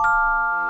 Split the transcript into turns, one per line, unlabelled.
Música